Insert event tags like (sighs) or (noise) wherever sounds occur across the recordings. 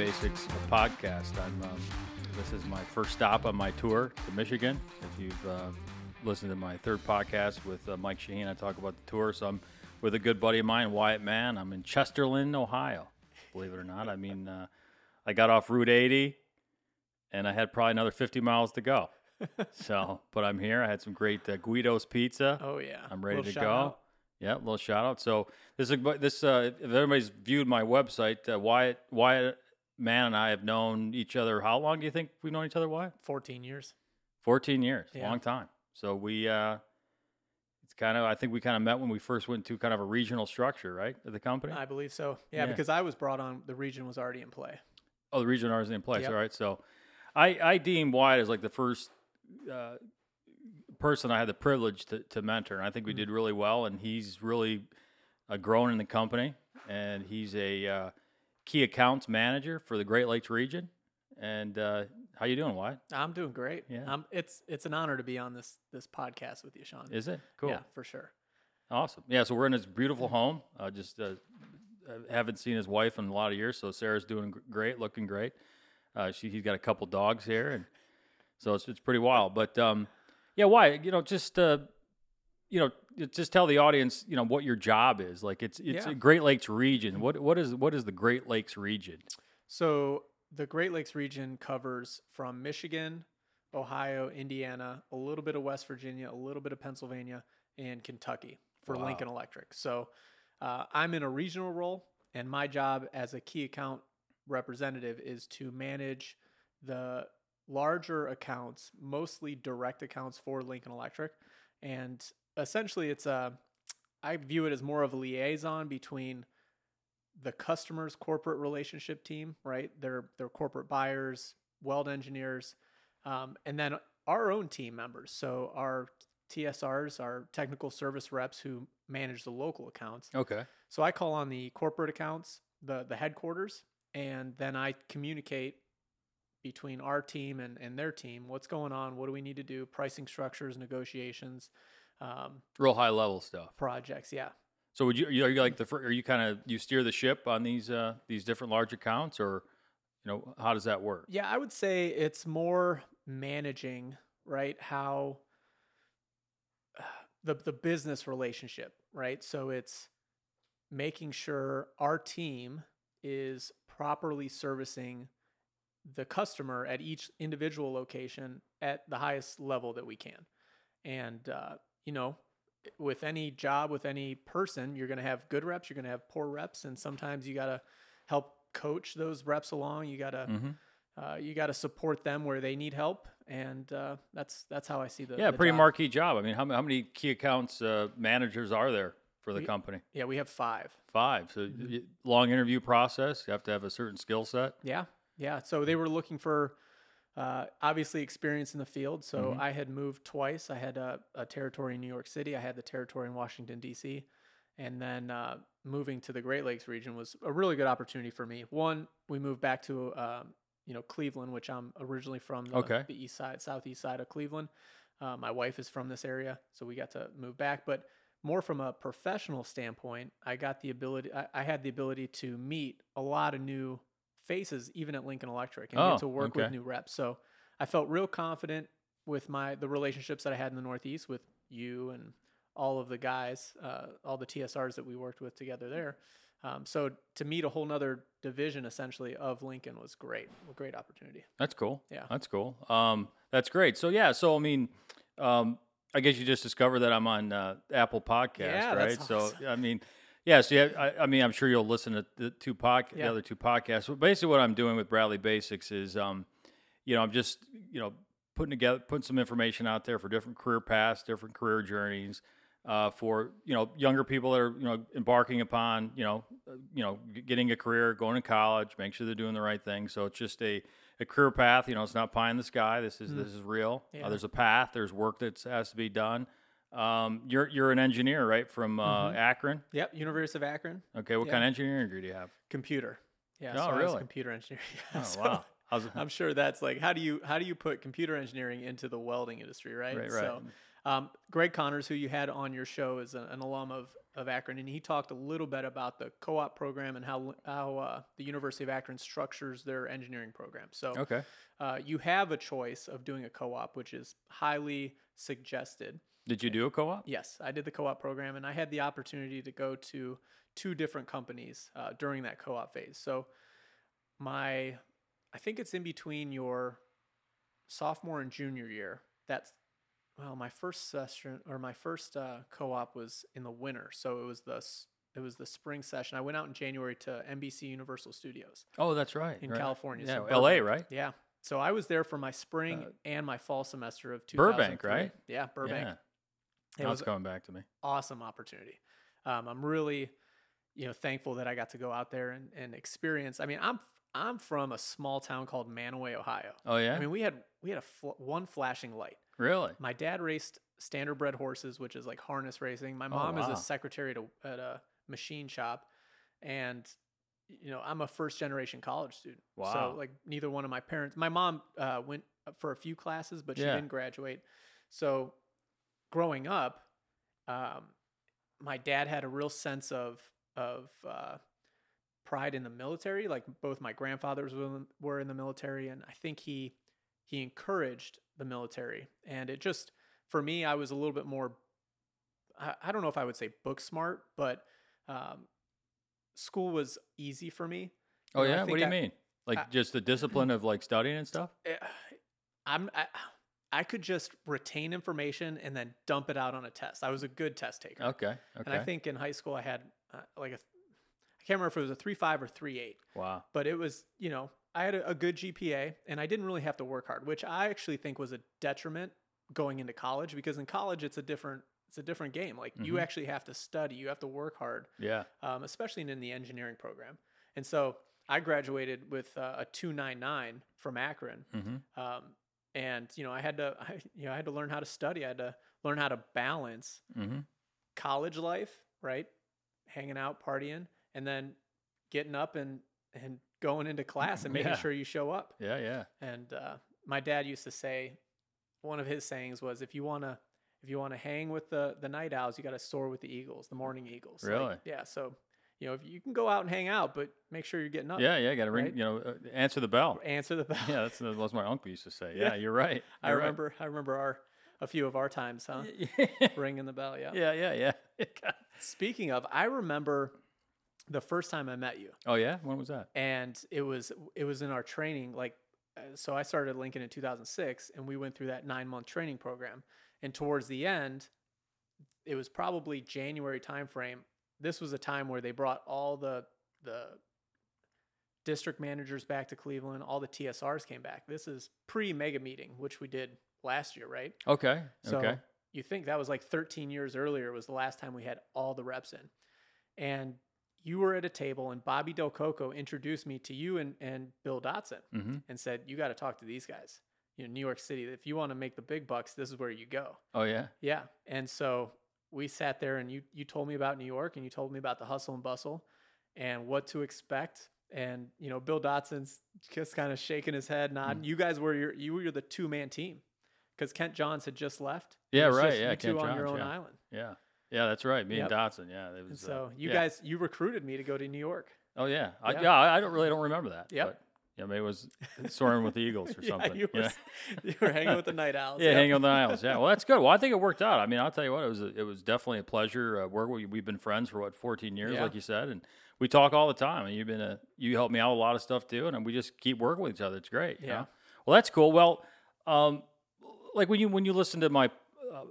Basics of podcast. I'm um, this is my first stop on my tour to Michigan. If you've uh, listened to my third podcast with uh, Mike Shaheen, I talk about the tour. So I'm with a good buddy of mine, Wyatt Mann. I'm in Chesterland, Ohio. Believe it or not, I mean, uh, I got off Route 80, and I had probably another 50 miles to go. (laughs) so, but I'm here. I had some great uh, Guido's pizza. Oh yeah, I'm ready to go. out. Yeah, little shout out. So this is this. Uh, if anybody's viewed my website, uh, Wyatt Wyatt Man and I have known each other. How long do you think we've known each other? Why? Fourteen years. Fourteen years, Yeah. long time. So we, uh, it's kind of. I think we kind of met when we first went to kind of a regional structure, right, of the company. I believe so. Yeah, Yeah. because I was brought on. The region was already in play. Oh, the region is in place. Yep. All right. So I, I deem Wyatt as like the first uh, person I had the privilege to, to mentor. And I think we Mm. did really well. And he's really uh, grown in the company. And he's a uh, key accounts manager for the Great Lakes region. And uh, how you doing, Wyatt? I'm doing great. Yeah. Um, it's it's an honor to be on this this podcast with you, Sean. Is it? Cool. Yeah, for sure. Awesome. Yeah, so we're in this beautiful home. Uh, just uh, haven't seen his wife in a lot of years, so Sarah's doing great, looking great. Uh, she he's got a couple dogs here, and so it's it's pretty wild. But um, yeah, why you know just uh, you know just tell the audience you know what your job is. Like it's it's Yeah. a Great Lakes region. What what is what is the Great Lakes region? So the Great Lakes region covers from Michigan, Ohio, Indiana, a little bit of West Virginia, a little bit of Pennsylvania, and Kentucky for Wow. Lincoln Electric. So uh, I'm in a regional role, and my job as a key account representative is to manage the larger accounts, mostly direct accounts for Lincoln Electric, and essentially it's a I view it as more of a liaison between the customer's corporate relationship team, right? They're they're corporate buyers, weld engineers, um, and then our own team members. So our TSRs, our technical service reps who manage the local accounts. Okay. So I call on the corporate accounts, the the headquarters, and then I communicate between our team and, and their team what's going on, what do we need to do, pricing structures, negotiations, um, Real high level stuff. projects. Yeah. So would you are you, like the are you kind of you steer the ship on these uh, these different large accounts or you know how does that work? Yeah, I would say it's more managing, right? How (sighs) the the business relationship, right? So it's making sure our team is properly servicing the customer at each individual location at the highest level that we can. And uh, you know, with any job, with any person, you're going to have good reps, you're going to have poor reps, and sometimes you got to help coach those reps along. You got to Mm-hmm. uh, you got to support them where they need help, and uh, that's that's how I see the Yeah, the pretty job. marquee job. I mean, how, how many key accounts uh, managers are there for the We- company? Yeah, we have five. Five. So Mm-hmm. long interview process. You have to have a certain skill set. Yeah, yeah. So they were looking for uh, obviously experience in the field. So Mhm. I had moved twice. I had a, a territory in New York City. I had the territory in Washington D.C. And then uh, moving to the Great Lakes region was a really good opportunity for me. One, we moved back to um, you know Cleveland, which I'm originally from. The, Okay. The east side, southeast side of Cleveland. Uh, my wife is from this area, so we got to move back. But more from a professional standpoint, I got the ability. I, I had the ability to meet a lot of new faces, even at Lincoln Electric, and Oh, get to work with new reps. So I felt real confident with my the relationships that I had in the Northeast with you and all of the guys, uh, all the TSRs that we worked with together there. Um, so to meet a whole nother division essentially of Lincoln was great, a great opportunity. That's cool. Yeah. That's cool. Um, that's great. So yeah. So I mean, um, I guess you just discovered that I'm on uh, Apple Podcast, Yeah, right? that's So. I mean, yeah. So yeah, I, I mean, I'm sure you'll listen to the two pod, the other two podcasts. But basically, what I'm doing with Bradley Basics is, um, you know, I'm just you know putting together, putting some information out there for different career paths, different career journeys. Uh, for you know younger people that are you know embarking upon you know uh, you know getting a career, going to college, make sure they're doing the right thing. So it's just a, a career path. You know, it's not pie in the sky. This is Mm. this is real. Uh, there's a path. There's work that has to be done. Um, you're you're an engineer, right, from uh, Mhm. Akron? Yep, University of Akron, Okay, what Yeah. kind of engineering degree do you have? computer. Yeah, Oh, so really? computer engineer. (laughs) Yeah, Oh so wow? I'm sure that's like how do you how do you put computer engineering into the welding industry, right? Right, right. So Um, Greg Connors, who you had on your show, is a, an alum of, of Akron, and he talked a little bit about the co-op program and how how uh, the University of Akron structures their engineering program. So Okay. uh, you have a choice of doing a co-op, which is highly suggested. Did you do a co-op? Yes, I did the co-op program, and I had the opportunity to go to two different companies uh, during that co-op phase. So my, I think it's in between your sophomore and junior year. That's well, my first session or my first uh, co-op was in the winter, so it was the it was the spring session. I went out in January to NBC Universal Studios Oh, that's right. in right. California. Yeah, so L.A. Right? Yeah. So I was there for my spring Uh, and my fall semester of 2003. Burbank, right? Yeah, Burbank. Yeah. It Now was coming back to me. awesome opportunity. Um, I'm really, you know, thankful that I got to go out there and, and experience. I mean, I'm I'm from a small town called Manaway, Ohio. Oh yeah. I mean, we had we had a fl- one flashing light. really? My dad raced standardbred horses, which is like harness racing. My Oh, mom is a secretary at a, at a machine shop, and you know, I'm a first generation college student. Wow. So like, neither one of my parents. My mom uh, went for a few classes, but she Yeah. didn't graduate. So growing up, um, my dad had a real sense of of uh, pride in the military. Like both my grandfathers were in- the military, and I think he he encouraged the military. And it just for me, I was a little bit more. I, I don't know if I would say book smart, but um, school was easy for me. Oh know, yeah. What do you I- mean? Like I- just the discipline of like studying and stuff? (sighs) Eh, I'm I, I could just retain information and then dump it out on a test. I was a good test taker. Okay. Okay. And I think in high school I had uh, like a, I can't remember if it was a three five or three eight, wow. but it was you know I had a, a good GPA and I didn't really have to work hard, which I actually think was a detriment going into college because in college it's a different it's a different game. Like you Mhm. actually have to study, you have to work hard, Yeah. um, especially in the engineering program. And so I graduated with uh, a two nine nine from Akron, Mm-hmm. um, and you know I had to (laughs) I, you know I had to learn how to study. I had to learn how to balance Mm-hmm. college life, right? Hanging out, partying, and then getting up and and going into class and making Yeah. sure you show up. Yeah. Yeah. And uh, my dad used to say, one of his sayings was, "If you wanna if you wanna hang with the the night owls, you got to soar with the eagles, the morning eagles." Like, Really? yeah. So you know if you can go out and hang out, but make sure you're getting up. Yeah. Yeah. Got to ring. right? You know, uh, answer the bell. Answer the bell. (laughs) Yeah. That's that's what my uncle used to say. Yeah. Yeah. You're right. (laughs) I You're right. remember. I remember our a few of our times, huh? (laughs) Ringing the bell. Yeah. yeah. Yeah. Yeah. Speaking of, I remember the first time I met you, oh yeah. When was that? and it was it was in our training. Like, uh, so I started Lincoln in 2006, and we went through that nine month training program. And towards the end, it was probably January timeframe. This was a time where they brought all the the district managers back to Cleveland. All the TSRs came back. This is pre mega meeting, which we did last year, right? Okay. So okay. you think that was like 13 years earlier was the last time we had all the reps in. And you were at a table and Bobby Del Coco introduced me to you and, and Bill Dotson Mm-hmm. and said, you got to talk to these guys. You know, New York City, if you want to make the big bucks, this is where you go. Oh yeah. Yeah. And so we sat there and you, you told me about New York and you told me about the hustle and bustle and what to expect. And, you know, Bill Dotson's just kind of shaking his head, nodding. You guys were your, you were the two man team because Kent Johns had just left. Yeah, right, yeah, You two Kent on your own yeah. island. Yeah. Yeah. That's right. Me Yep. and Dotson. Yeah. It And so uh, you yeah. guys, you recruited me to go to New York. Oh yeah. I, Yeah. yeah. I, I don't really don't remember that. Yep. But, yeah. Maybe it was soaring with the Eagles or (laughs) something. Yeah, you were, yeah. (laughs) you were hanging with the Night Owls. (laughs) Yeah, Yep. hanging on the aisles. Yeah, well, that's good. Well, I think it worked out. I mean, I'll tell you what, it was a, it was definitely a pleasure. Uh, work. We, we've been friends for what 14 years, Yeah. like you said, and we talk all the time. And you've been a you helped me out a lot of stuff too, and we just keep working with each other. It's great. you Yeah. know? Well, that's cool. Well, um, like when you when you listen to my uh,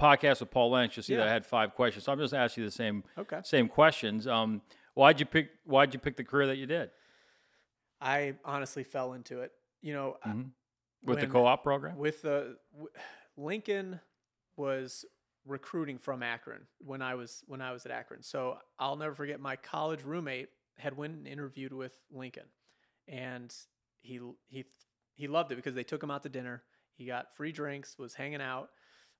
podcast with Paul Lynch, you see that I had five questions. So I'm just asking you the same Okay. same questions. Um, why'd you pick Why'd you pick the career that you did I honestly fell into it. You know, I- Mhm. with the co-op program? with the w- Lincoln was recruiting from Akron when I was when I was at Akron. So I'll never forget my college roommate had went and interviewed with Lincoln, and he he he loved it because they took him out to dinner. He got free drinks, was hanging out,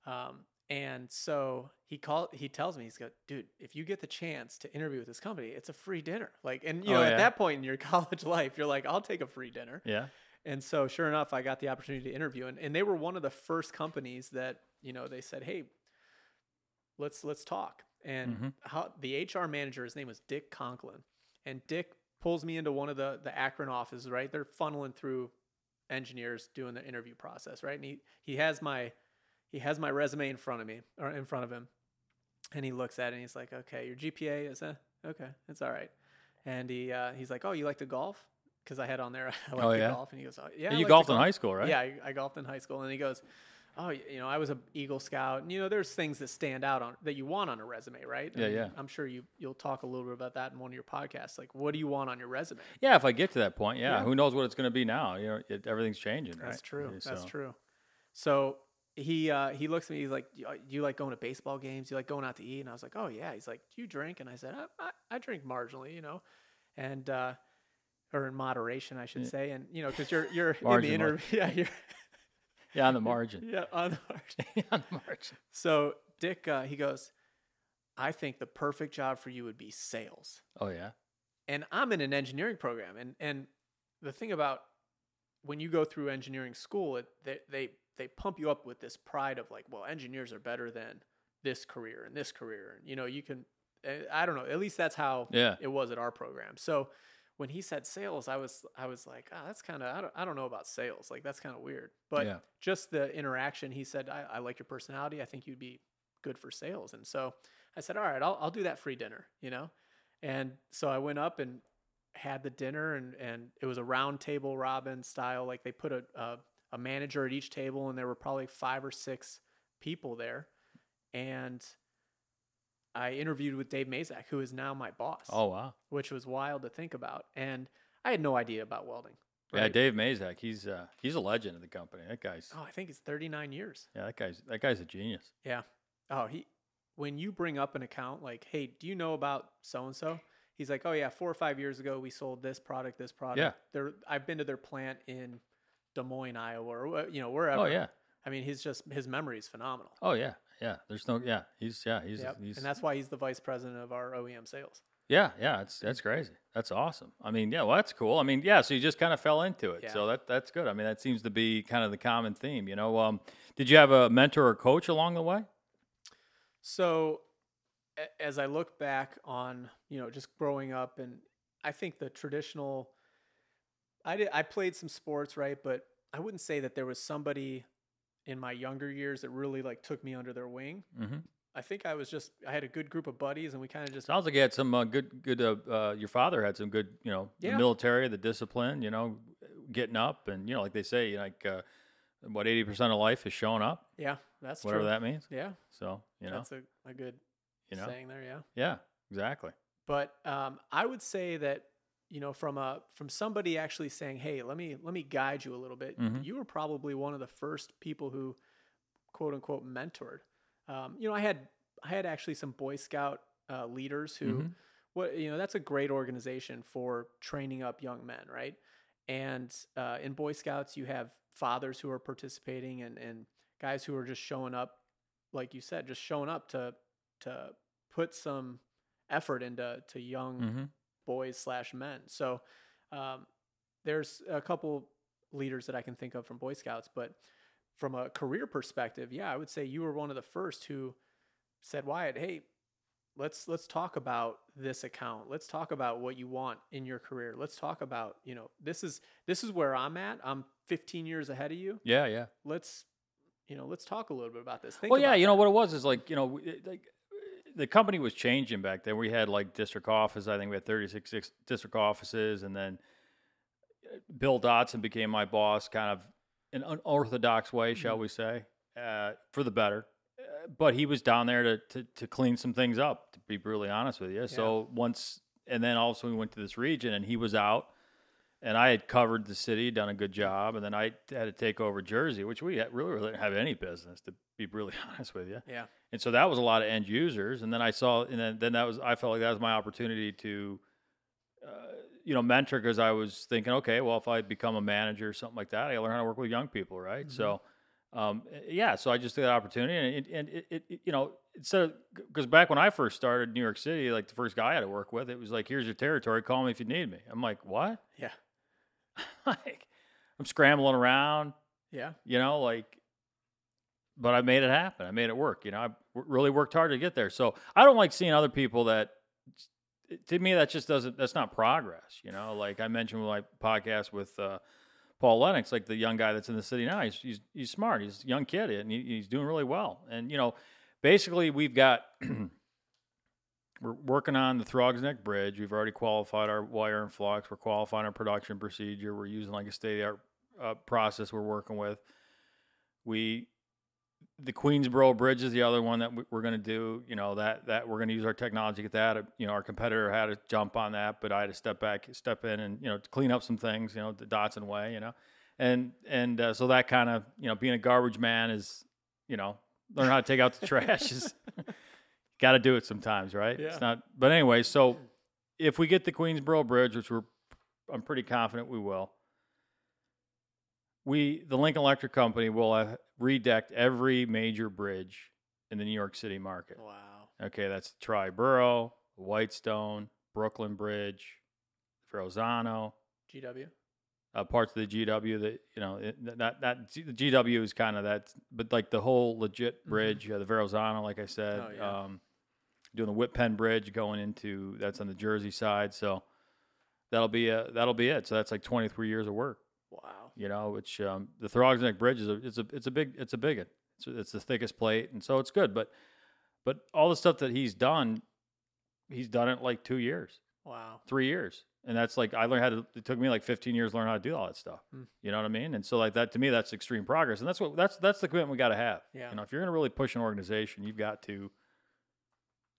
um, and so he called. He tells me he's got, dude, if you get the chance to interview with this company, it's a free dinner. Like, and you Oh, know, yeah. at that point in your (laughs) college life, you're like, I'll take a free dinner. Yeah. And so, sure enough, I got the opportunity to interview, and, and they were one of the first companies that you know they said, "Hey, let's let's talk." And Mhm. how the HR manager, his name was Dick Conklin, and Dick pulls me into one of the the Akron offices. Right, they're funneling through engineers doing the interview process. Right, and he he has my he has my resume in front of me or in front of him, and he looks at it and he's like, "Okay, your GPA is a okay, it's all right." And he uh, he's like, "Oh, you like to golf?" Because I had on there, (laughs) I like Oh, to yeah? golf, and he goes, "Oh, yeah." You like golfed in high school, right? Yeah, I, I golfed in high school, and he goes, "Oh, you know, I was an Eagle Scout, and you know, there's things that stand out on that you want on a resume, right? Yeah, yeah. I'm sure you you'll talk a little bit about that in one of your podcasts. Like, what do you want on your resume? Yeah, if I get to that point, yeah, Yeah. who knows what it's going to be now? You know, it, everything's changing, right? That's true. That's So- true. So he uh, he looks at me. He's like, "Do you- uh, like going to baseball games? You like going out to eat?" And I was like, "Oh yeah." He's like, "Do you drink?" And I said, "I, I, I drink marginally, you know, and uh, or in moderation, I should Yeah. say." And you know, because you're you're in the interview, (laughs) yeah, you're (laughs) Yeah, on the margin. (laughs) yeah on the margin. on the margin. So Dick, uh, he goes, "I think the perfect job for you would be sales." Oh yeah. and I'm in an engineering program, and and the thing about when you go through engineering school, it they they they pump you up with this pride of like, well, engineers are better than this career and this career, and you know you can. eh, I don't know. At least that's how Yeah. it was at our program. So when he said sales, I was I was like, ah, that's kind of I don't, I don't know about sales. Like that's kind of weird. But Yeah. just the interaction, he said, I, I like your personality. I think you'd be good for sales. And so I said, all right, I'll I'll do that free dinner. You know, and so I went up and had the dinner, and and it was a round table robin style. Like they put a a, a manager at each table, and there were probably five or six people there, and. I interviewed with Dave Mazak, who is now my boss Oh wow. which was wild to think about. And I had no idea about welding. Yeah. Dave Mazak, he's uh, he's a legend of the company. That guy's Oh, I think it's 39 years. yeah, that guy's that guy's a genius. Yeah. Oh, he. When you bring up an account like, "Hey, do you know about so and so?" He's like, "Oh yeah, four or five years ago, we sold this product, this product." Yeah. They're, I've been to their plant in Des Moines, Iowa, or you know wherever. Oh yeah. I mean, he's just his memory is phenomenal. Oh yeah. Yeah. There's no yeah. He's yeah. He's Yep. he's and that's why he's the vice president of our OEM sales. yeah yeah. It's that's crazy. That's awesome. I mean yeah. Well, that's cool. I mean yeah. So you just kind of fell into it. So that that's good. I mean that seems to be kind of the common theme. You know. Um, did you have a mentor or coach along the way? So as I look back on, you know, just growing up and I think the traditional I did I played some sports, right? But I wouldn't say that there was somebody in my younger years that really like took me under their wing. Mm-hmm. I think I was just I had a good group of buddies and we kind of just Sounds like you had some uh, good good. Uh, uh, your father had some good. You know, the military, the discipline. You know, getting up and you know, like they say, like uh, what eighty percent of life is showing up. yeah, that's whatever true. that means. Yeah. So you know, That's a, a good you know, saying there, yeah. yeah, exactly. But um, I would say that you know from a from somebody actually saying, "Hey, let me let me guide you a little bit." Mhm. You were probably one of the first people who, quote unquote, mentored. Um, you know, I had I had actually some Boy Scout uh, leaders who, Mhm. what you know, that's a great organization for training up young men, right? And uh, in Boy Scouts, you have fathers who are participating and and guys who are just showing up, like you said, just showing up to to put some effort into to young Mm-hmm. Boys slash men. So um, there's a couple leaders that I can think of from Boy Scouts, but from a career perspective, yeah, I would say you were one of the first who said, Wyatt, hey, let's let's talk about this account. Let's talk about what you want in your career. Let's talk about, you know, this is this is where I'm at. I'm 15 years ahead of you. Yeah, yeah. Let's you know, let's talk a little bit about this. Think well, yeah, you know what it was is like you know, like the company was changing back then. We had like district office. I think we had thirty six six district offices, and then uh, Bill Dotson became my boss, kind of in an unorthodox way, shall Mhm. we say, uh, for the better. Uh, But he was down there to, to to clean some things up. To be brutally honest with you, so once and then also we went to this region, and he was out. And I had covered the city, done a good job, and then I had to take over Jersey, which we really, really didn't have any business, to be really (laughs) honest with you. Yeah. And so that was a lot of end users. And then I saw, and then, then that was, I felt like that was my opportunity to, uh, you know, mentor because I was thinking, okay, well, if I become a manager or something like that, I learn how to work with young people, right? So, um, yeah, so I just took that opportunity, and it, and it, it, you know, instead because back when I first started in New York City, like the first guy I had to work with, it was like, here's your territory, call me if you need me. I'm like, what? Yeah. (laughs) like, I'm scrambling around, Yeah. you know, like, but I made it happen. I made it work. You know, I really worked hard to get there. So I don't like seeing other people that, to me, that just doesn't, that's not progress. You know, like I mentioned with my podcast with uh, Paul Lennox, like the young guy that's in the city now, he's, he's, he's smart. He's a young kid and he, he's doing really well. And, you know, basically we've got, (clears throat) we're working on the Throgs Neck Bridge. We've already qualified our wire and flux. We're qualifying our production procedure. We're using like a state art uh, process we're working with. We, the Queensboro Bridge is the other one that we- we're going to do. You know that that we're going to use our technology to get that. You know, our competitor had to jump on that, but I had to step back, step in, and you know, to clean up some things. You know, the Dotson way. You know, and and uh, so that kind of you know, being a garbage man is, you know, learn how to take out the (laughs) trash is. Got to do it sometimes, right? Yeah. It's not. But anyway, so if we get the Queensboro Bridge, which we're, I'm pretty confident we will. We, the Lincoln Electric Company, will have redecked every major bridge in the New York City market. Wow. Okay, that's Triborough, Whitestone, Brooklyn Bridge, Verrazano, GW. uh, parts of the GW that you know it, that that the GW is kind of that, but like the whole legit bridge, uh, the Verrazano, like I said, Mm-hmm. Oh, yeah. um, doing the Whip Pen Bridge going into that's on the Jersey side, so that'll be a, that'll be it. So that's like 23 years of work, Wow. you know. Which um, the Throgs Neck Bridge is a it's a it's a big it's a big one. It's, it's the thickest plate, and so it's good. But but all the stuff that he's done, he's done it like two years Wow. three years. And that's like I learned how to. It took me like 15 years to learn how to do all that stuff. Hmm. You know what I mean? And so like that to me, that's extreme progress. And that's what that's that's the commitment we got to have. Yeah. You know, if you're going to really push an organization, you've got to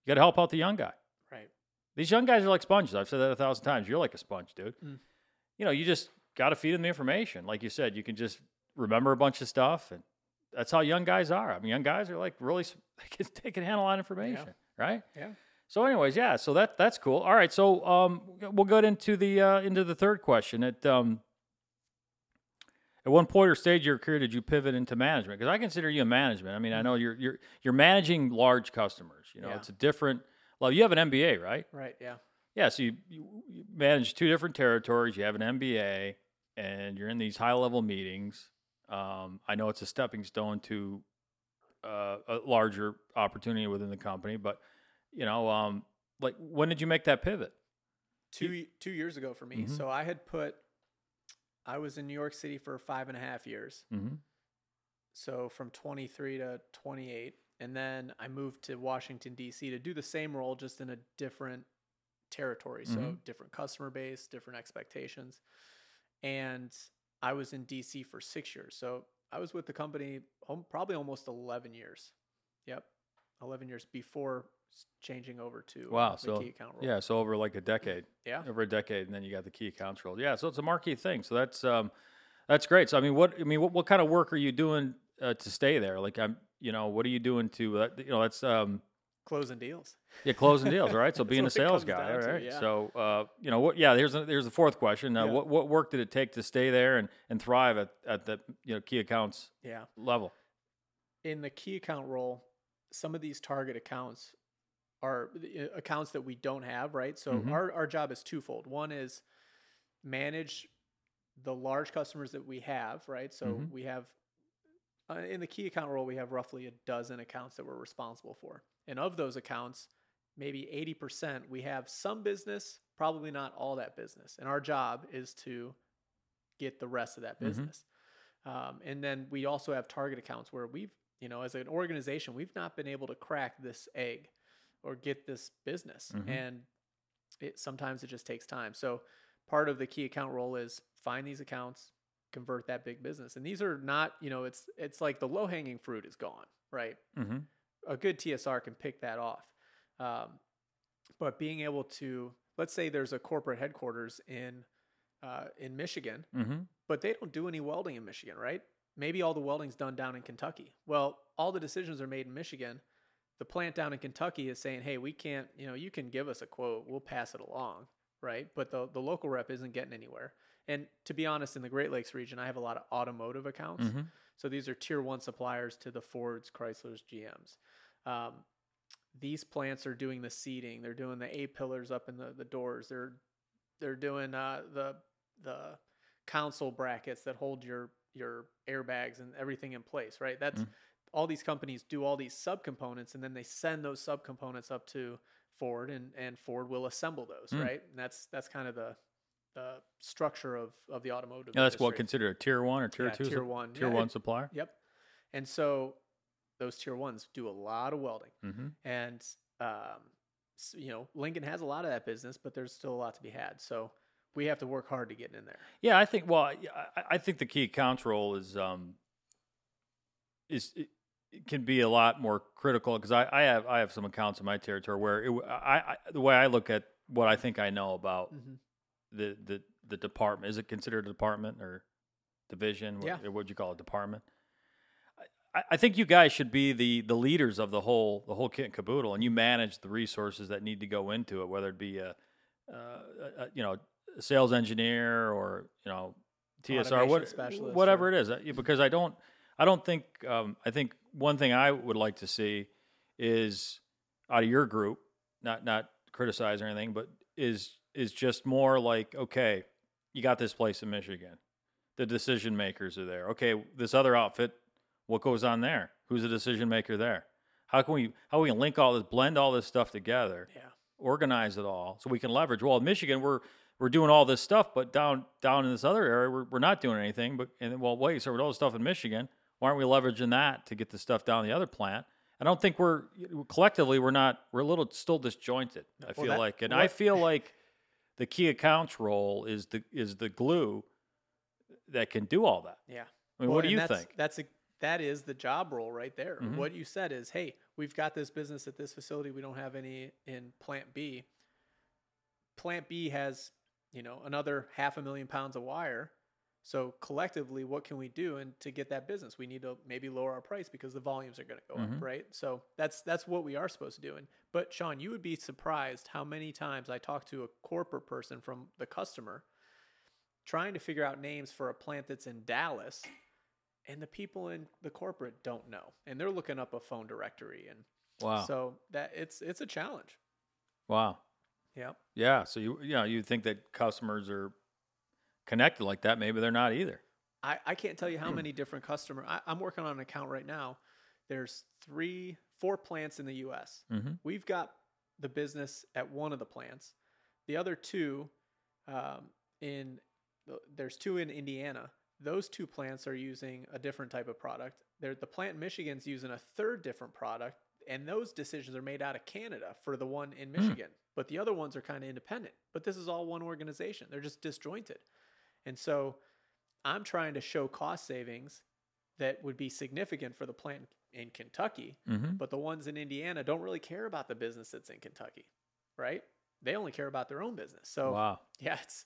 you got to help out the young guy. Right. These young guys are like sponges. I've said that a thousand times. You're like a sponge, dude. Mm. You know, you just got to feed them the information. Like you said, you can just remember a bunch of stuff, and that's how young guys are. I mean, young guys are like really (laughs) they can, they can handle a lot of information, right? Yeah. So, anyways, yeah. So that that's cool. All right. So, um, we'll go into the uh, into the third question. At um, at one point or stage of your career, did you pivot into management? Because I consider you a management. I mean, I know you're you're you're managing large customers. You know, Yeah. it's a different. Well, you have an MBA, right? Right. Yeah. Yeah. So you, you you manage two different territories. You have an MBA, and you're in these high level meetings. Um, I know it's a stepping stone to uh, a larger opportunity within the company, but you know, um, like when did you make that pivot? Two two years ago for me. Mhm. So I had put. I was in New York City for five and a half years. Mm-hmm. So from 23 to 28. And then I moved to Washington, D.C. to do the same role, just in a different territory. So Mhm. different customer base, different expectations. And I was in D.C. for six years. So I was with the company um, probably almost 11 years. Yep. 11 years before changing over to uh, Wow, the so, key account role. Yeah, so over like a decade, Yeah. over a decade, and then you got the key accounts role. Yeah, so it's a marquee thing. So that's um, that's great. So I mean, what I mean, what, what kind of work are you doing uh, to stay there? Like I'm, you know, what are you doing to, uh, you know, that's um, Closing deals. Yeah, closing deals, all right. (laughs) So being a sales guy, all down to, yeah. So uh, you know what? Yeah, here's a, here's the fourth question. Uh, Yeah. What what work did it take to stay there and, and thrive at, at the you know key accounts Yeah. level? in the key account role, some of these target accounts the, uh, accounts that we don't have, right? So Mhm. our, our job is twofold. One is manage the large customers that we have, right? So Mhm. we have uh, in the key account role, we have roughly a dozen accounts that we're responsible for. And of those accounts, maybe 80% we have some business, probably not all that business. And our job is to get the rest of that Mhm. business. Um, and then we also have target accounts where we've, you know, as an organization, we've not been able to crack this egg or get this business. Mhm. And it sometimes it just takes time. So part of the key account role is find these accounts, convert that big business. And these are not, you know, it's it's like the low hanging fruit is gone, right? Mm-hmm. a good TSR can pick that off. Um, but being able to, let's say there's a corporate headquarters in uh, in Michigan, Mm-hmm. but they don't do any welding in Michigan, right? Maybe all the welding's done down in Kentucky. Well, all the decisions are made in Michigan. The plant down in Kentucky is saying, "Hey, we can't. You know, you can give us a quote. We'll pass it along." Right? But the the local rep isn't getting anywhere. And to be honest, in the Great Lakes region, I have a lot of automotive accounts. Mm-hmm. So these are tier one suppliers to the Fords, Chryslers, GMs. Um, these plants are doing the seating. They're doing the A pillars up in the, the doors. They're they're doing uh, the the console brackets that hold your your airbags and everything in place, right? That's Mm. All these companies do all these subcomponents and then they send those subcomponents up to Ford and and Ford will assemble those, Mm. right? And that's that's kind of the the structure of of the automotive. Yeah, that's what considered a tier one or tier Yeah, two. tier one. Tier Yeah, one it- supplier. Yep. And so those tier ones do a lot of welding, Mm-hmm. and um, s- you know Lincoln has a lot of that business, but there's still a lot to be had. So we have to work hard to get in there. Yeah, I think. Well, I, I- think the key accounts role is um, is can be a lot more critical because I, I have I have some accounts in my territory where it, I, I the way I look at what I think I know about Mhm. the the the department is it considered a department or division? What, Yeah. what'd you call it? Department. I, I think you guys should be the the leaders of the whole the whole kit and caboodle, and you manage the resources that need to go into it, whether it be a, uh, a, a you know a sales engineer or you know TSR, what, specialist whatever or- it is. Uh, Because I don't I don't think um, I think one thing I would like to see is out of your group, not not criticize or anything, but is is just more like okay, you got this place in Michigan, the decision makers are there. Okay, this other outfit, what goes on there? Who's the decision maker there? How can we how we can link all this, blend all this stuff together, Yeah. organize it all, so we can leverage. Well, in Michigan, we're we're doing all this stuff, but down down in this other area, we're, we're not doing anything. But and well, wait, so we're doing all this stuff in Michigan. Why aren't we leveraging that to get the stuff down the other plant? I don't think we're collectively we're not we're a little still disjointed. I Well, feel that- like, and I feel like the key accounts role is the is the glue that can do all that. Yeah. I mean, Well, what do you that's, think? That's a that is the job role right there. Mhm. What you said is, hey, we've got this business at this facility. We don't have any in Plant B. Plant B has, you know, another half a million pounds of wire. So collectively, what can we do? And to get that business, we need to maybe lower our price because the volumes are going to go Mhm. up, right? So that's that's what we are supposed to do. And but Sean, you would be surprised how many times I talk to a corporate person from the customer trying to figure out names for a plant that's in Dallas, and the people in the corporate don't know, and they're looking up a phone directory, and Wow, so that it's it's a challenge. wow, Yeah, yeah. So you you know you think that customers are connected like that? Maybe they're not either. I I can't tell you how many different customer. I, I'm working on an account right now. There's three, four plants in the U.S. Mm-hmm. We've got the business at one of the plants. The other two, um, in there's two in Indiana. Those two plants are using a different type of product. They're, the plant in Michigan's using a third different product, and those decisions are made out of Canada for the one in Michigan. But the other ones are kind of independent. But this is all one organization. They're just disjointed, and so I'm trying to show cost savings that would be significant for the plant in Kentucky Mm-hmm. but the ones in Indiana don't really care about the business that's in Kentucky, right? They only care about their own business. So wow. (laughs) yeah, it's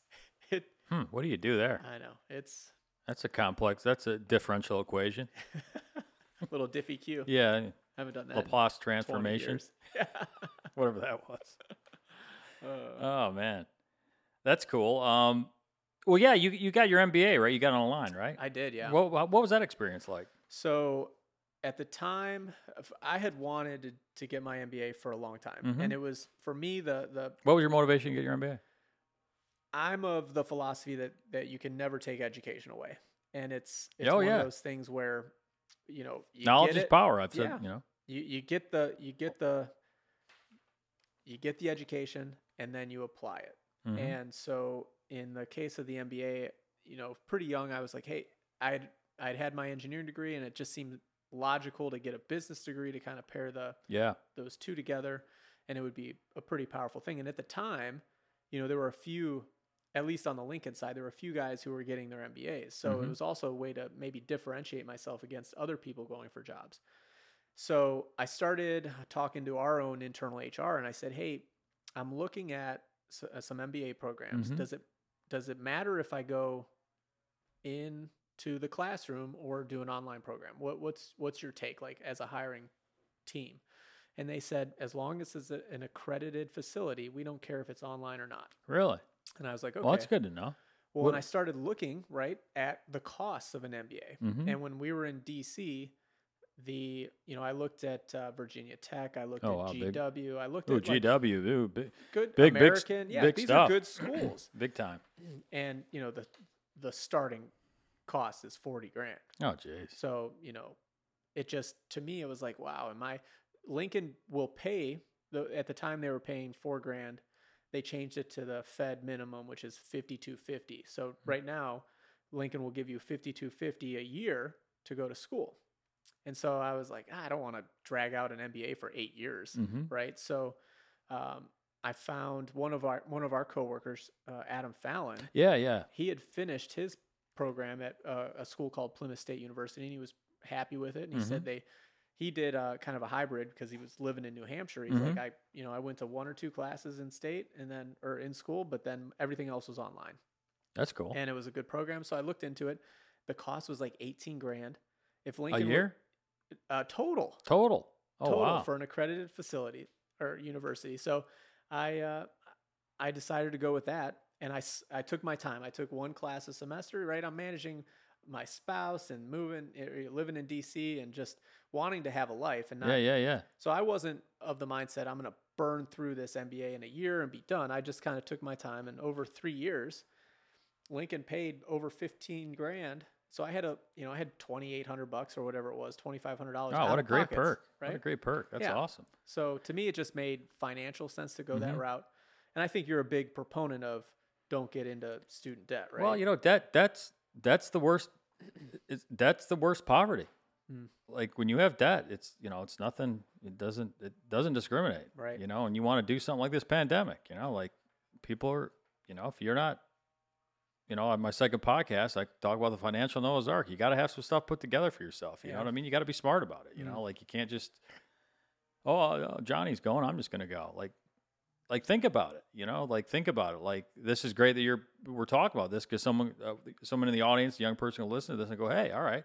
it. Hmm, what do you do there? I know it's That's a complex. That's a differential equation. (laughs) a little diffy Q. (laughs) Yeah, I haven't done that. Laplace 20 transformation. Yeah. whatever that was. Uh, Oh man, that's cool. Um, well, yeah, you you got your MBA right? You got it online, right? I did, yeah. What what was that experience like? So at the time, I had wanted to, to get my MBA for a long time, Mhm. and it was for me the the What was your motivation to get your MBA? I'm of the philosophy that that you can never take education away, and it's it's Oh, one yeah. of those things where you know you Knowledge get is power. I've said, Yeah. you know. you you get the you get the you get the education and then you apply it. Mhm. And so in the case of the MBA, you know, pretty young, I was like, hey, I'd I'd had my engineering degree and it just seemed logical to get a business degree to kind of pair the Yeah. those two together and it would be a pretty powerful thing. And at the time, you know, there were a few at least on the Lincoln side, there were a few guys who were getting their MBAs. So Mhm. it was also a way to maybe differentiate myself against other people going for jobs. So I started talking to our own internal HR and I said, "Hey, I'm looking at uh, some MBA programs. Mhm. Does it does it matter if I go in to the classroom or do an online program? What what's what's your take like as a hiring team?" And they said, "As long as it's a, an accredited facility, we don't care if it's online or not." Really? And I was like, "Okay." Well, that's good to know. Well, What- and I started looking right at the costs of an MBA. Mhm. And when we were in DC, the you know I looked at uh, Virginia Tech, I looked Oh, at wow, big. GW, I looked Ooh, at like, GW, ooh, big, good big, big, American, yeah, big these stuff. are good (clears throat) schools. big time. and you know the the starting cost is 40 grand. Oh, jeez. So, you know, it just to me it was like, wow, am I Lincoln will pay the at the time they were paying 4 grand. They changed it to the Fed minimum which is 5250. So right now Lincoln will give you 5250 a year to go to school. And so I was like, ah, I don't want to drag out an MBA for 8 years, hmm right? So um, I found one of our one of our coworkers, uh, Adam Fallon, Yeah, yeah. he had finished his program at uh, a school called Plymouth State University, and he was happy with it. And he said they he did uh, kind of a hybrid because he was living in New Hampshire. He's like, I you know I went to one or two classes in state and then or in school, but then everything else was online, That's cool. and it was a good program. So I looked into it. The cost was like eighteen grand. If A Lincoln would- year uh, total total. Oh total wow. for an accredited facility or university. So I uh, I decided to go with that, and I I took my time. I took one class a semester. Right, I'm managing my spouse and moving, eh, living in DC, and just wanting to have a life. And not, yeah, yeah, yeah. so I wasn't of the mindset I'm going to burn through this MBA in a year and be done. I just kind of took my time, and over three years, Lincoln paid over 15 grand. So I had a, you know, I had 2,800 bucks or whatever it was, 2,500 dollars. Oh, what a great perk! right? What a great perk! That's Yeah. awesome. So to me, it just made financial sense to go that Mhm. route. And I think you're a big proponent of don't get into student debt, right? Well, you know that that's that's the worst. It's, that's the worst poverty. Mm. Like when you have debt, it's you know it's nothing. It doesn't it doesn't discriminate, Right. You know, and you want to do something like this pandemic. You know, like people are. You know, if you're not, you know, on my second podcast, I talk about the financial Noah's Ark. You got to have some stuff put together for yourself. You know what I mean? You got to be smart about it. You Mm. know, like you can't just, oh, uh, Johnny's going, I'm just going to go. Like like think about it you know like think about it like this is great that you're we're talking about this because someone uh, someone in the audience a young person will listen to this and go hey all right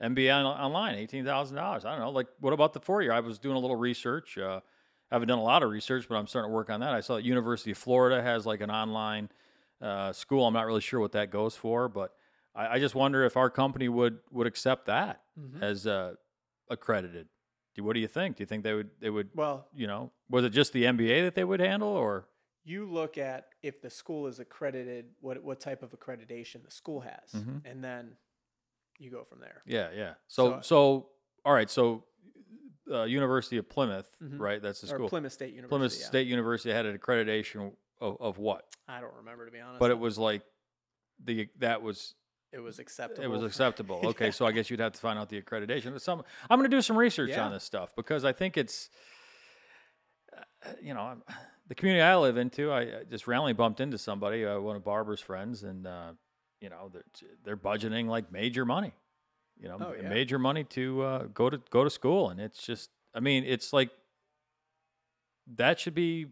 mba on, online $18000 i don't know like what about the four year i was doing a little research uh, i haven't done a lot of research but i'm starting to work on that i saw that university of florida has like an online uh, school i'm not really sure what that goes for but I, I just wonder if our company would would accept that Mhm. as uh, accredited Do- what do you think do you think they would they would well, you know, was it just the MBA that they would handle, or you look at if the school is accredited, what what type of accreditation the school has, Mhm. and then you go from there. yeah, yeah. So, So- so, all right. So, uh, University of Plymouth, Mhm. right? That's the Or school. Plymouth State University. Plymouth yeah. State University had an accreditation of, of what? I don't remember to be honest. But it was like the that was it was acceptable. it was (laughs) acceptable. Okay, Yeah. so I guess you'd have to find out the accreditation. But some I'm going to do some research Yeah. on this stuff because I think it's uh, you know I'm, the community I live into. I I just randomly bumped into somebody, uh, one of Barbara's friends, and uh, you know they're they're budgeting like major money, you know, Oh, yeah. major money to uh, go to go to school, and it's just I mean it's like that should be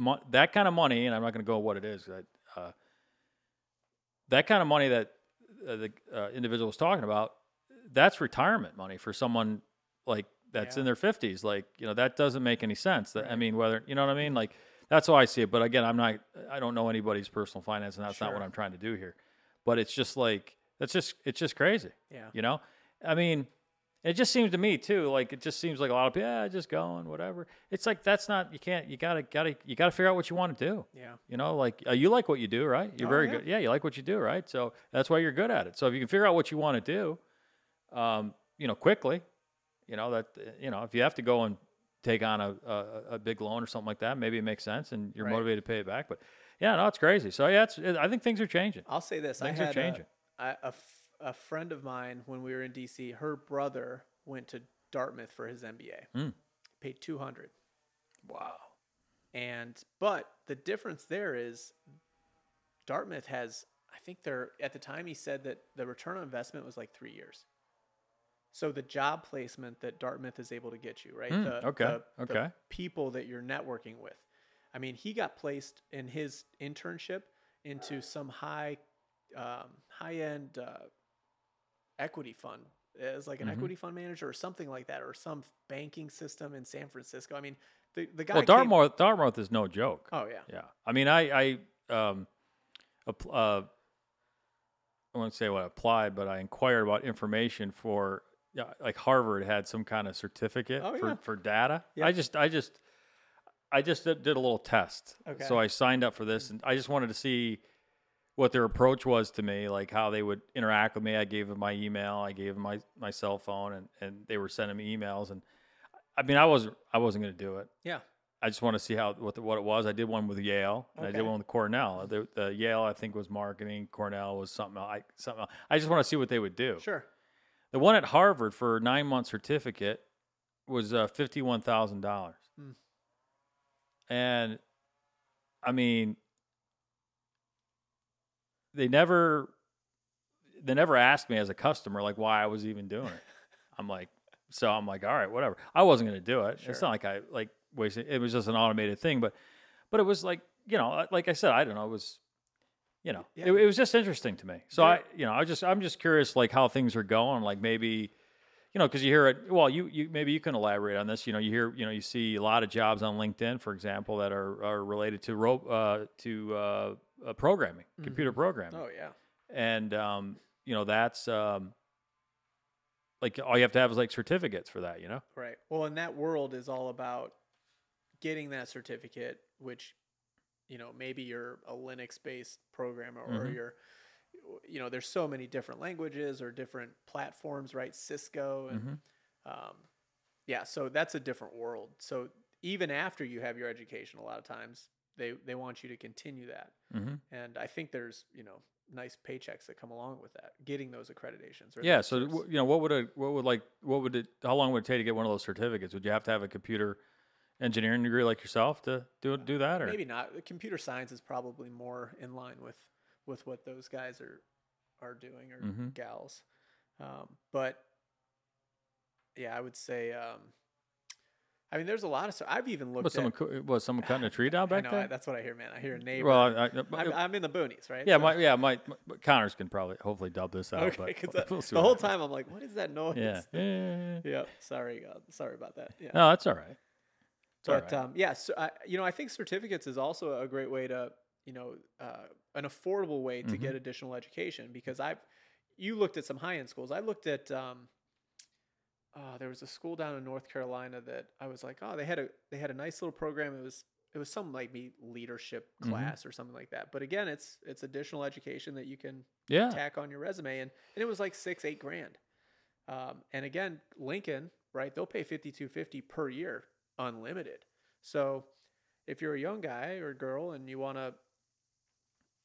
mo- that kind of money, and I'm not going to go what it is. I, uh, that kind of money that uh, the uh, individual was talking about, that's retirement money for someone like that's in their 50s. Like, you know, that doesn't make any sense. That, I mean, whether, you know what I mean? Like, that's how I see it. But again, I'm not, I don't know anybody's personal finance, and that's not what I'm trying to do here. But it's just like, that's just, it's just crazy, Yeah. you know? I mean, it just seems to me too, like it just seems like a lot of people, yeah, just going, whatever. It's like that's not you can't you gotta gotta you gotta figure out what you want to do. Yeah. You know, like uh, you like what you do, right? You're Oh, very yeah. good. Yeah, you like what you do, right? So that's why you're good at it. So if you can figure out what you want to do, um, you know, quickly, you know that uh, you know if you have to go and take on a a, a big loan or something like that, maybe it makes sense and you're Right. motivated to pay it back. But yeah, no, it's crazy. So yeah, it's I think things are changing. I'll say this: Things I are had changing. A, I- a a friend of mine when we were in DC. Her brother went to Dartmouth for his MBA. Mm. Paid two hundred, Wow. and but the difference there is Dartmouth has. I think they're at the time he said that the return on investment was like three years. So the job placement that Dartmouth is able to get you, right? Mm, the, okay, the- the okay. people that you're networking with. I mean, he got placed in his internship into some high, um, high end uh, equity fund as like an Mhm. equity fund manager or something like that, or some banking system in San Francisco. I mean, the the guy. Well, came- Dartmouth Dartmouth is no joke. oh yeah, Yeah, I mean, I I um, uh, I won't say what I applied, but I inquired about information for yeah, like Harvard had some kind of certificate Oh, for, yeah. for data. Yeah. I just I just I just did, did a little test. Okay. So I signed up for this, and I just wanted to see what their approach was to me, like how they would interact with me. I gave them my email, I gave them my, my cell phone, and, and they were sending me emails. And I mean, I wasn't I wasn't going to do it. Yeah. I just want to see how what the, what it was. I did one with Yale, and I did one with Cornell. The, the Yale I think was marketing. Cornell was something else. I, something else. I just want to see what they would do. Sure. The one at Harvard for a nine month certificate was uh, fifty one thousand dollars, Hmm. and I mean, they never they never asked me as a customer like why I was even doing it. (laughs) I'm like, so I'm like, all right, whatever. I wasn't going to do it. It's not like I like wasted. It was just an automated thing, but but it was like you know, like I said, I don't know. It was you know, Yeah. it, it was just interesting to me. So Yeah. I, you know, I just I'm just curious like how things are going. Like maybe you know, because you hear it. Well, you you maybe you can elaborate on this. You know, you hear you know you see a lot of jobs on LinkedIn, for example, that are are related to rope uh, to uh, uh, programming, computer programming, Oh yeah. and um, you know that's um, like all you have to have is like certificates for that. You know. Right. Well, and that world is all about getting that certificate, which, you know, maybe you're a Linux based programmer or Mhm. you're, you know, there's so many different languages or different platforms, right? Cisco and, Mhm. um, yeah, so that's a different world. So even after you have your education, a lot of times they, they want you to continue that. Mm-hmm. And I think there's, you know, nice paychecks that come along with that, getting those accreditations. Or Yeah. those So certs. you know, what would a what would like what would it? How long would it take to get one of those certificates? Would you have to have a computer engineering degree like yourself to do do that, or Maybe not. Computer science is probably more in line with with what those guys are are doing or Mhm. gals. Um, but yeah, I would say. Um, I mean, there's a lot of stuff. I've even looked was someone at. cu- was someone cutting a tree down (laughs) I back know, I- there? that's what I hear, man. I hear a neighbor. Well, I, I'm in the boonies, right? yeah, So- my (laughs) yeah, my, my Connors can probably hopefully dub this out. okay. but (laughs) we'll- we'll the whole time I'm like, what is that noise? Yeah. yeah, yeah, yeah. yeah. Sorry, God. Sorry about that. Yeah. No, that's all right. It's but right. um, yeah, so I, you know, I think certificates is also a great way to, you know, uh, an affordable way to Mhm. get additional education because I've, you looked at some high end schools. I looked at, um, uh, there was a school down in North Carolina that I was like, oh, they had a they had a nice little program. It was it was some like me leadership Mhm. class or something like that. But again, it's it's additional education that you can yeah. tack on your resume and, and it was like six eight grand um, and again lincoln right they'll pay 5250 per year unlimited so if you're a young guy or girl and you want to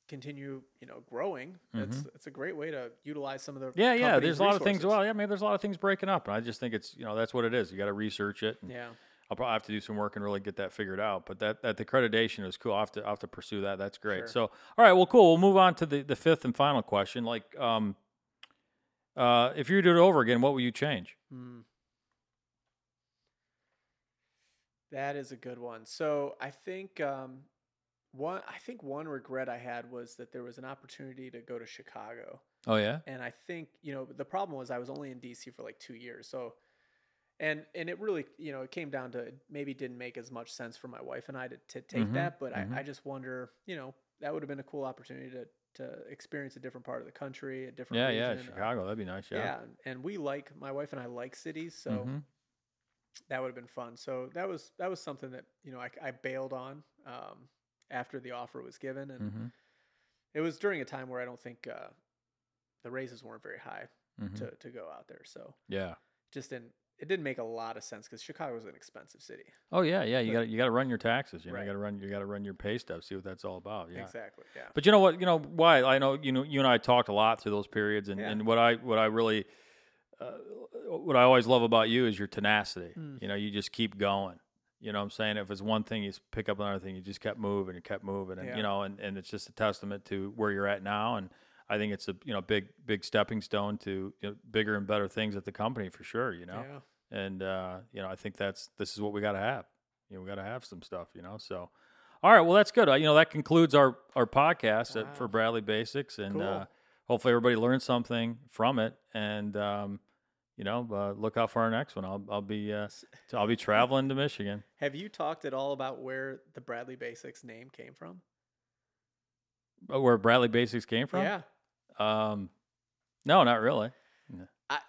continue you know growing that's it's a great way to utilize some of the Mm-hmm. Yeah, yeah. There's a lot of things. Well, yeah, I mean, there's a lot of things breaking up, and I just think it's you know that's what it is. You got to research it. Yeah I'll probably have to do some work and really get that figured out. But that that the accreditation is cool. I have to I have to pursue that. That's great. Sure. So all right, well, cool. We'll move on to the the fifth and final question. Like, um, uh, if you do it over again, what would you change? Hmm. That is a good one. So I think um, one I think one regret I had was that there was an opportunity to go to Chicago. Oh yeah. and I think you know the problem was I was only in DC for like two years, so and and it really you know it came down to maybe didn't make as much sense for my wife and I to, to take Mhm, that, but mhm. I, I just wonder you know that would have been a cool opportunity to to experience a different part of the country, a different Yeah, yeah. region, uh, Chicago, that'd be nice. yeah, Yeah. and- we like my wife and I like cities, so Mhm. that would have been fun. So that was that was something that you know I, I bailed on um, after the offer was given, and Mhm. it was during a time where I don't think uh, the raises weren't very high Mhm. to, to go out there. So Yeah. just didn't it didn't make a lot of sense because Chicago is an expensive city. Oh yeah, yeah. You got you got to run your taxes. You know, Right. you got to run you got to run your pay stubs. See what that's all about. Yeah. Exactly. Yeah. But you know what? You know why? I know you know you and I talked a lot through those periods, and, Yeah. and what I what I really uh, what I always love about you is your tenacity. Mm. You know, you just keep going. You know what I'm saying? If it's one thing, you pick up another thing. You just kept moving and kept moving, and Yeah. you know, and, and it's just a testament to where you're at now. And I think it's a you know big big stepping stone to you know, bigger and better things at the company for sure. You know, Yeah. and uh, you know I think that's this is what we got to have. You know, we got to have some stuff. You know, so all right, well that's good. Uh, you know that concludes our our podcast at, for Bradley Basics, and Cool. uh, hopefully everybody learned something from it. And um, you know, uh, look out for our next one. I'll I'll be uh, (laughs) I'll be traveling to Michigan. Have you talked at all about where the Bradley Basics name came from? Oh, where Bradley Basics came from? Yeah. Um, no, not really. I,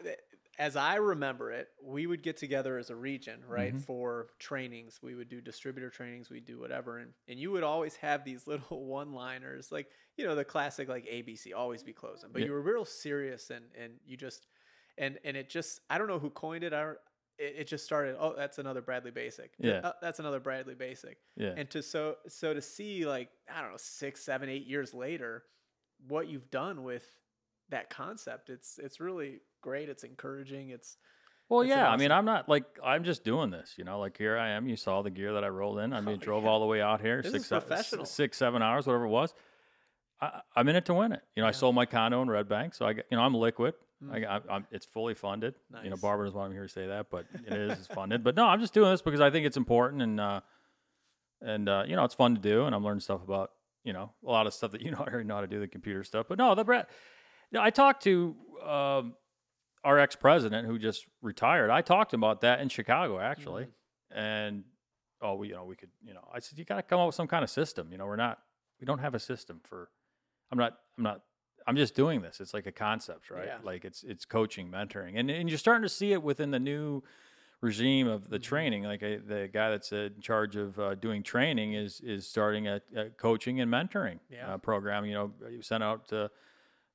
as I remember it, we would get together as a region, right, Mhm. for trainings. We would do distributor trainings, we'd do whatever, and and you would always have these (laughs) little one-liners, like you know the classic like ABC, always be closing. But Yeah. you were real serious, and and you just and and it just I don't know who coined it. I it, it just started. Oh, that's another Bradley Basic. Yeah. "Oh, that's another Bradley Basic. Yeah. And to so so to see like I don't know six, seven, eight years later, what you've done with that concept, it's it's really great. It's encouraging. It's Well, That's yeah. I mean. I'm not like I'm just doing this. You know, like here I am. You saw the gear that I rolled in. I mean, Oh, drove yeah. all the way out here, This six, professional. six, seven hours, whatever it was. I, I'm in it to win it. You know, I sold my condo in Red Bank, so I, you know, I'm liquid. Mm. I, I'm, it's fully funded. You know, Nice. Barbara doesn't want me here to say that, but it is it's funded. But no, I'm just doing this because I think it's important and uh, and uh, you know, it's fun to do, and I'm learning stuff about you know a lot of stuff that you know (laughs) I already know how to do the computer stuff. But no, the Brad. You know, I talked to um, our ex president who just retired. I talked about that in Chicago actually, Mm-hmm. and oh, we you know we could you know I said you got to come up with some kind of system. You know, we're not we don't have a system for. I'm not I'm not I'm just doing this. It's like a concept, right? Yeah. Like it's it's coaching, mentoring, and and you're starting to see it within the new regime of the Mhm. training. Like uh, the guy that's in charge of uh, doing training is is starting a, a coaching and mentoring Yeah. uh, program. You know, you sent out. Uh,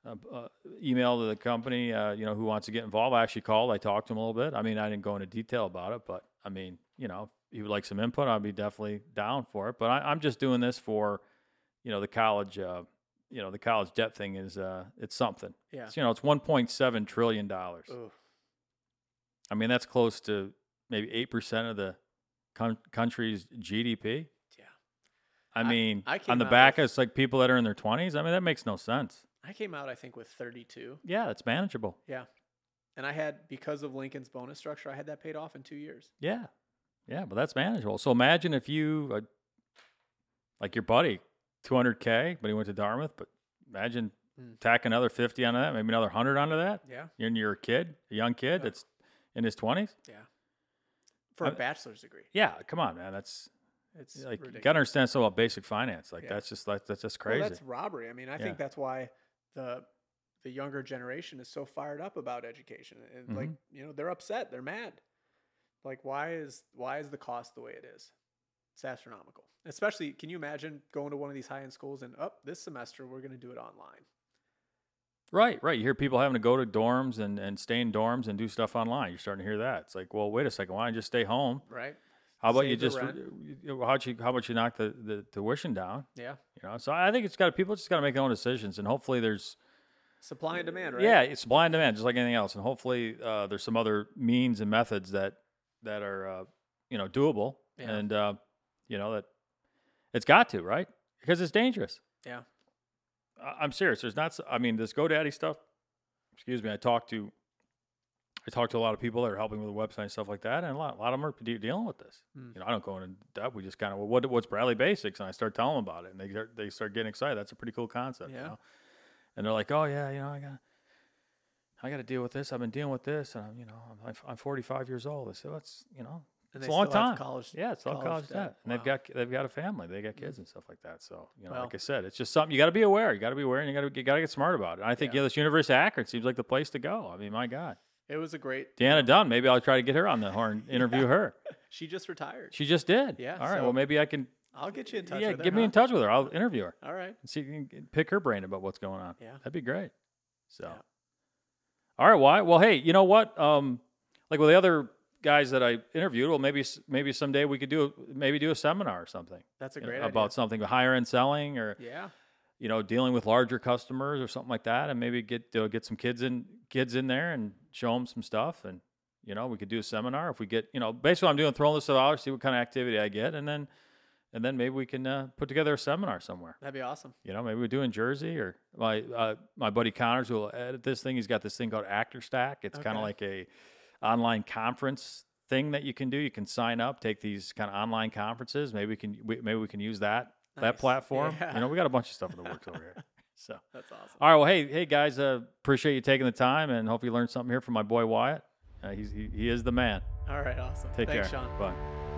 uh, uh, email to the company, uh, you know, who wants to get involved. I actually called. I talked to him a little bit. I mean, I didn't go into detail about it, but I mean, you know, if he would like some input, I'd be definitely down for it. But I, I'm just doing this for, you know, the college, uh, you know, the college debt thing is, uh, it's something. yeah. It's, you know, it's 1.7 trillion dollars. I mean, that's close to maybe eight percent of the con- country's GDP. Yeah. I I- mean, I on the back, with- it's like people that are in their 20s. I mean, that makes no sense. I came out I think with 32. Yeah, that's manageable. Yeah. And I had because of Lincoln's bonus structure, I had that paid off in 2 years. Yeah, yeah, but that's manageable. So imagine if you, uh, like your buddy, 200k, but he went to Dartmouth. But imagine Mm. tack another 50 onto that, maybe another 100 onto that. Yeah. And you're a kid, a young kid Yeah. that's in his 20s. Yeah. For a bachelor's degree. Yeah, come on, man. That's It's like you got to understand something about basic finance. Like Yeah. that's just like that's just Well, crazy. that's robbery. I mean, I Yeah. think that's why the the younger generation is so fired up about education, and like Mm-hmm. you know they're upset, they're mad. Like, why is why is the cost the way it is? It's astronomical. Especially, can you imagine going to one of these high end schools and up this semester we're going to do it online? Right, right. You hear people having to go to dorms and, and stay in dorms and do stuff online. You're starting to hear that. It's like, well, wait a second. Why don't you just stay home? Right? How about you Save just you know, how'd you how about you knock the, the tuition down? Yeah. You know, so I think it's got people just got to make their own decisions, and hopefully there's Supply and demand, right? yeah, it's supply and demand, just like anything else, and hopefully uh, there's some other means and methods that that are uh, you know doable, Yeah. and uh, you know that it's got to right because it's dangerous. Yeah. I- I'm serious. There's not. I mean, this GoDaddy stuff. Excuse me. I talked to. I talked to a lot of people that are helping with the website and stuff like that, and a lot, a lot of them are de- dealing with this. Hmm. You know, I don't go into depth. We just kind of well, what what's Bradley Basics, and I start telling them about it, and they start, they start getting excited. That's a pretty cool concept. You Yeah. know? And they're like, oh yeah, you know, I got. I got to deal with this. I've been dealing with this, and I'm, you know, I'm, I'm 45 years old. I said, that's, you know, And it's a long time. college. Yeah, it's all college college, debt. debt, and they've got they've got a family, they got kids and stuff like that. So you know, Well- like I said, it's just something you got to be aware. You got to be aware, and you got to you got to get smart about it. And I think Yeah. yeah, this University of Akron seems like the place to go. I mean, my God, It was a great. Deanna Dunn. Maybe I'll try to get her on the horn, (laughs) interview her. (laughs) She just retired. She just did. Yeah, All right. so- well, maybe I can. I'll get you in touch Yeah, with her. get me in touch with her. I'll interview her All right. and see you can pick her brain about what's going on. Yeah. that'd be great. So, Yeah. all right. Why? Well, hey, you know what? Um, like with the other guys that I interviewed, well, maybe maybe someday we could do a, maybe do a seminar or something. That's a you know, great about something higher end selling or. Yeah. you know dealing with larger customers or something like that and maybe get get some kids in kids in there and show them some stuff and you know we could do a seminar if we get you know basically i'm doing throwing this out see what kind of activity i get and then and then maybe we can uh, put together a seminar somewhere That'd be awesome. you know maybe we do in jersey or my uh, my buddy connors will edit this thing he's got this thing called actor stack it's kind of like a online conference thing that you can do you can sign up take these kind of online conferences maybe we can we, maybe we can use that that platform Yeah. you know we got a bunch of stuff in the works over here (laughs) so That's awesome. all right well hey hey guys uh, appreciate you taking the time and hope you learned something here from my boy wyatt uh, he's, he, he is the man All right. Awesome. take Thanks, care Sean. bye